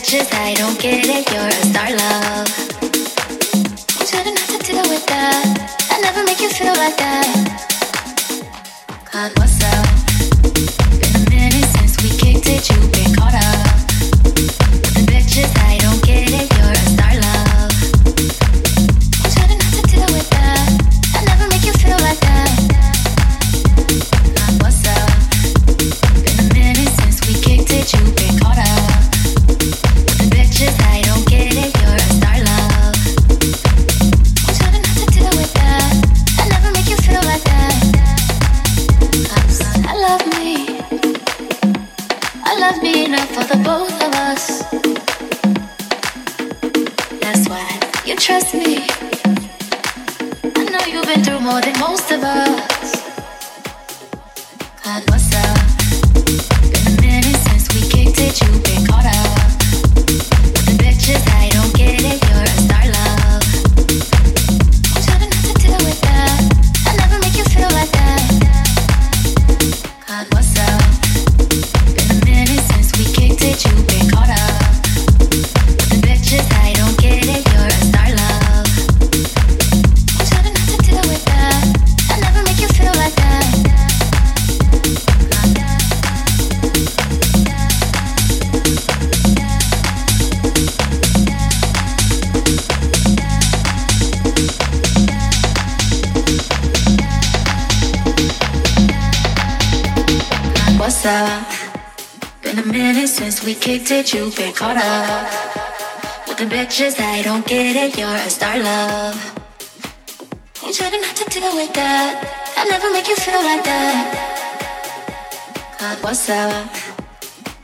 bitches, I don't get it, you're a star love. You try not to deal with that. I never make you feel like that. What's up? Been a minute since we kicked it, you've been caught up. most of us. caught up with the bitches. I don't get it. You're a star, love. You trying not to deal with that. I never make you feel like that. God, what's up?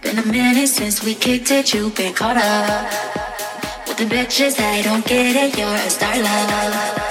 Been a minute since we kicked it. You been caught up with the bitches. I don't get it. You're a star, love.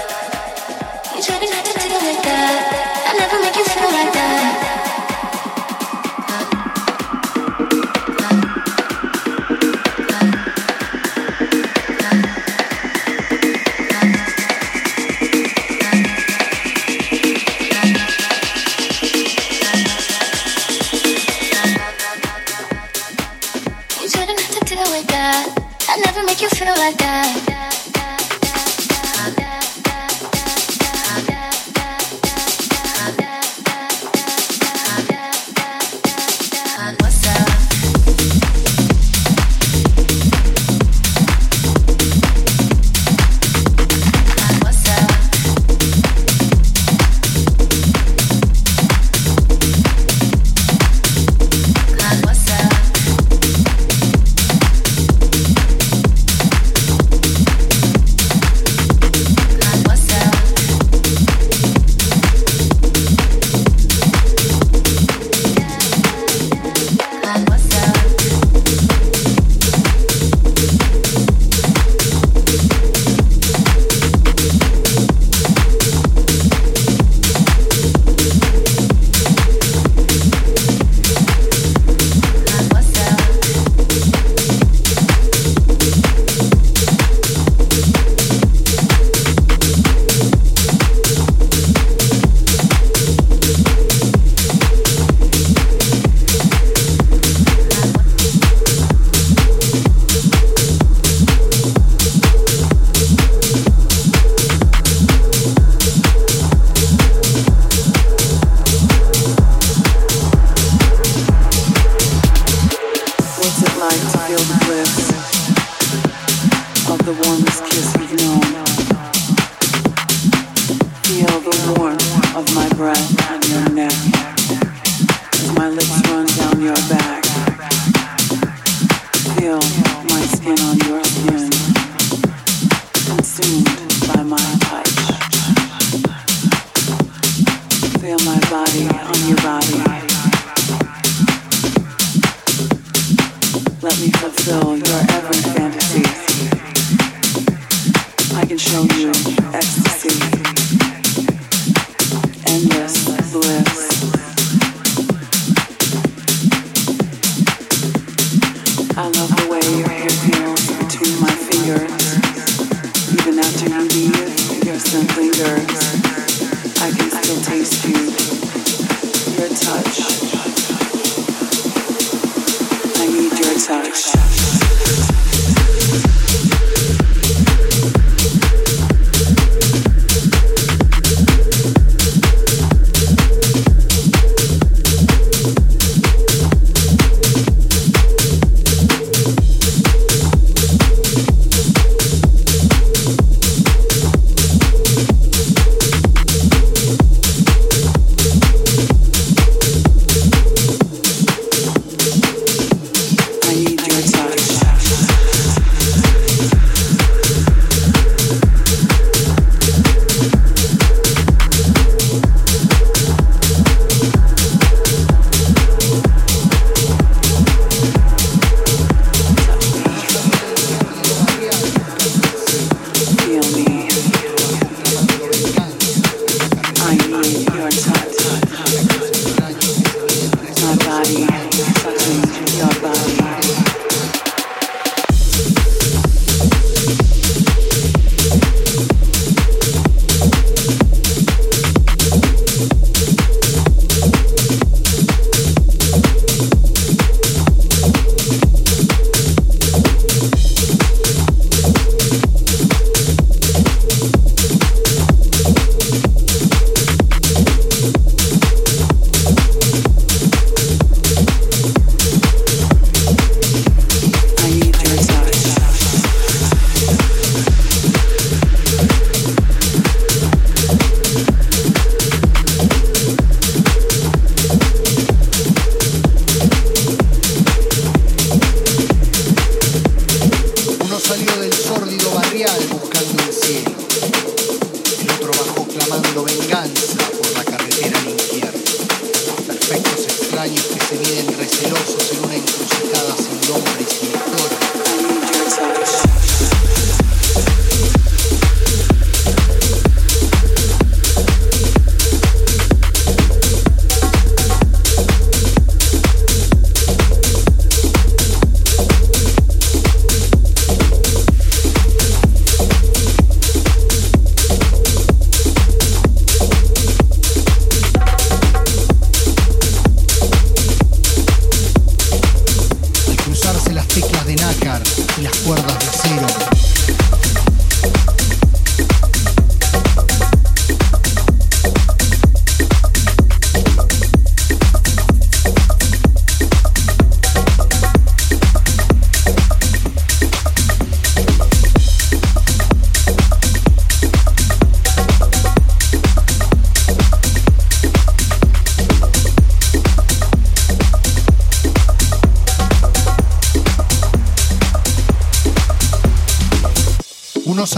Las teclas de nácar y las cuerdas de acero,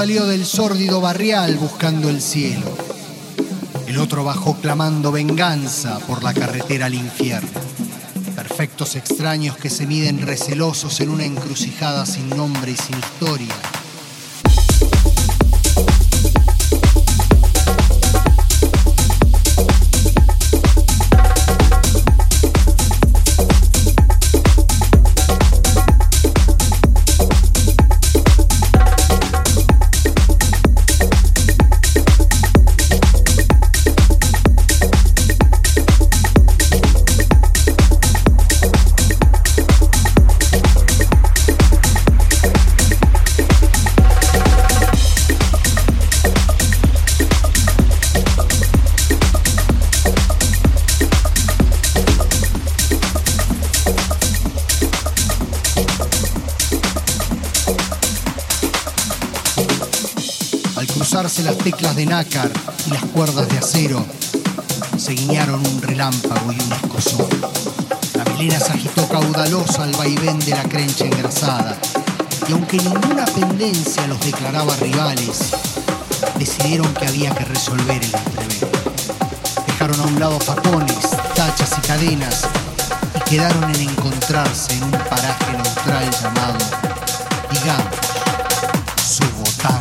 salió del sórdido barrial buscando el cielo. El otro bajó clamando venganza por la carretera al infierno. Perfectos extraños que se miden recelosos en una encrucijada sin nombre y sin historia. De nácar y las cuerdas de acero, se guiñaron un relámpago y un escozón. La melena se agitó caudalosa al vaivén de la crencha engrasada, y aunque ninguna pendencia los declaraba rivales, decidieron que había que resolver el entrevero. Dejaron a un lado facones, tachas y cadenas, y quedaron en encontrarse en un paraje neutral llamado, digamos, Subotán.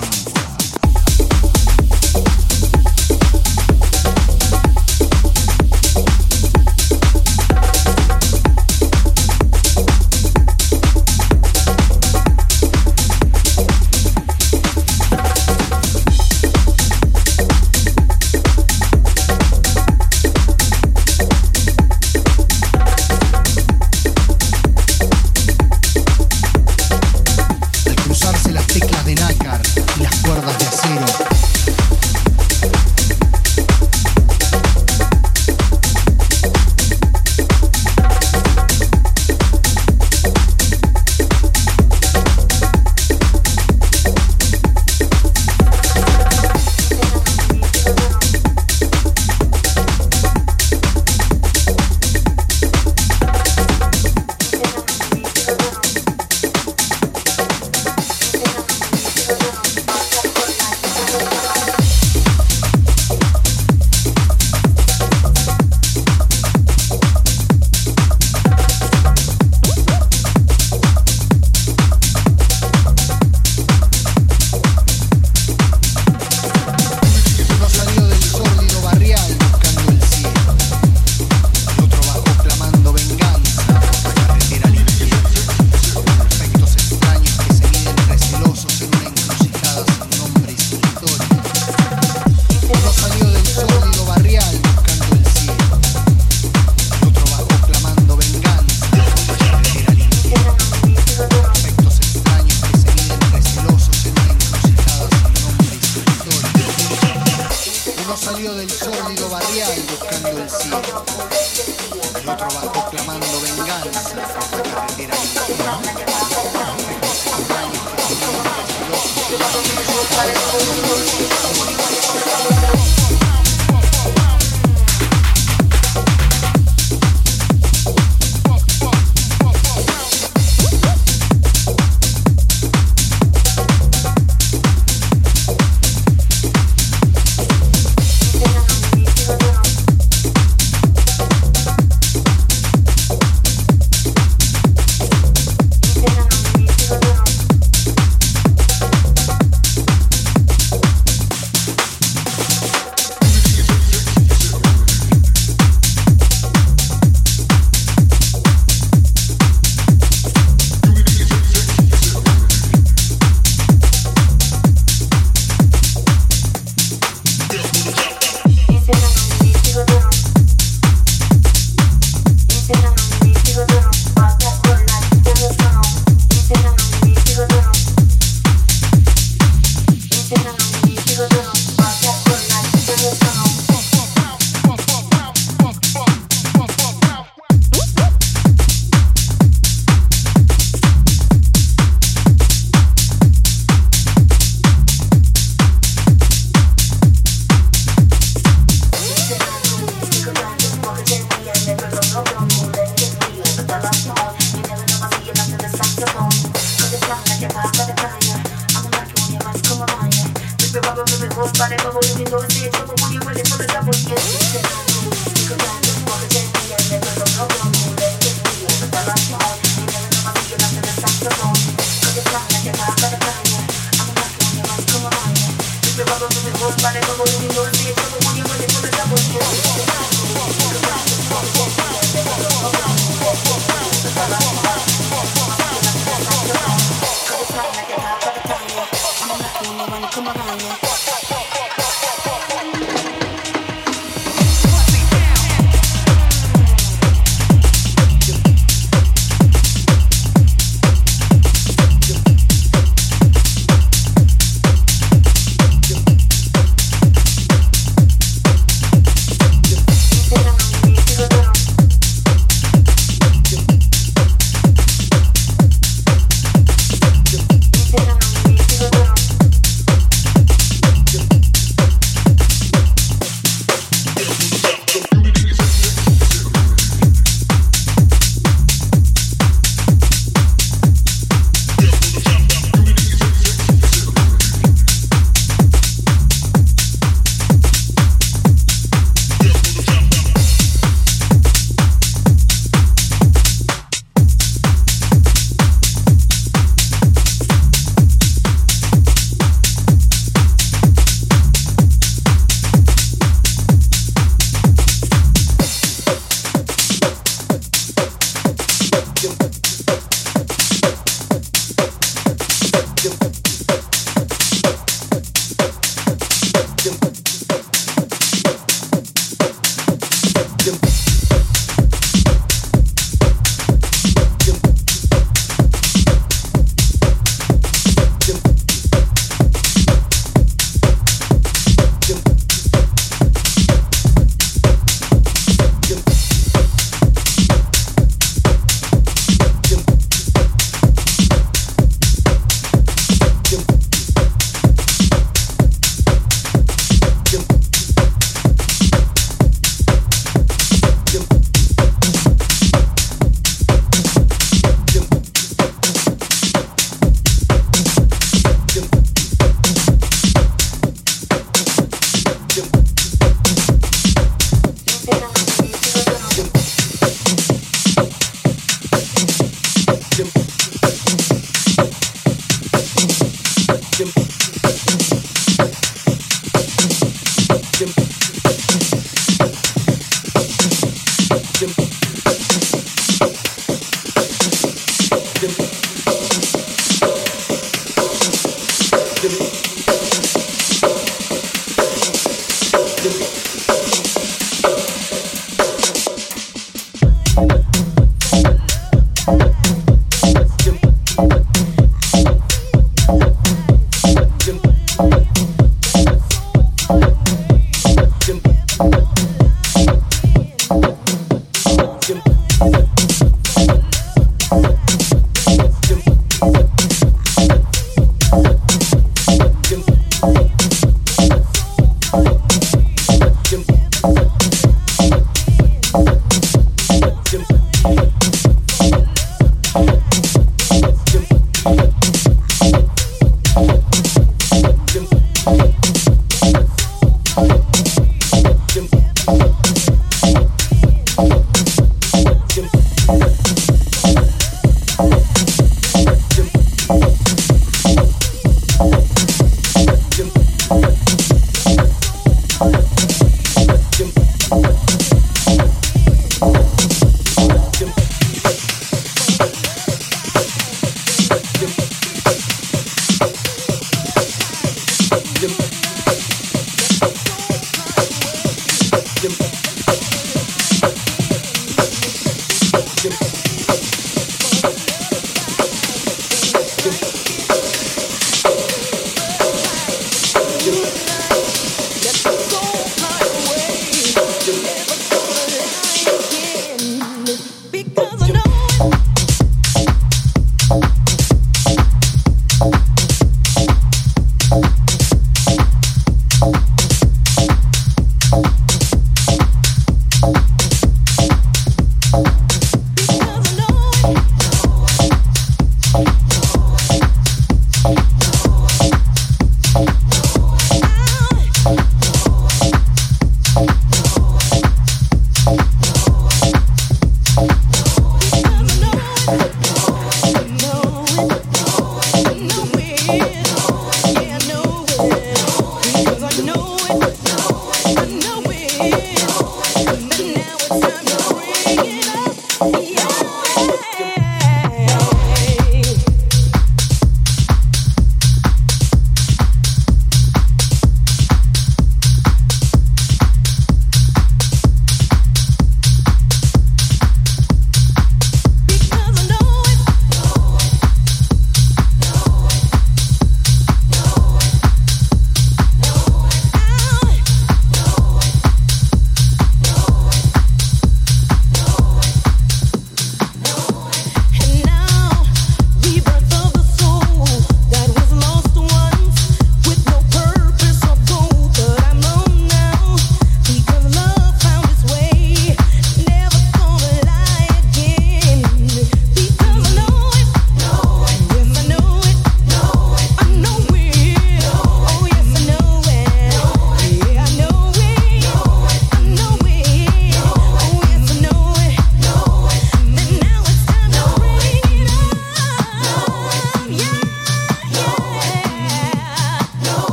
devil when you're ready for the devil's yeah.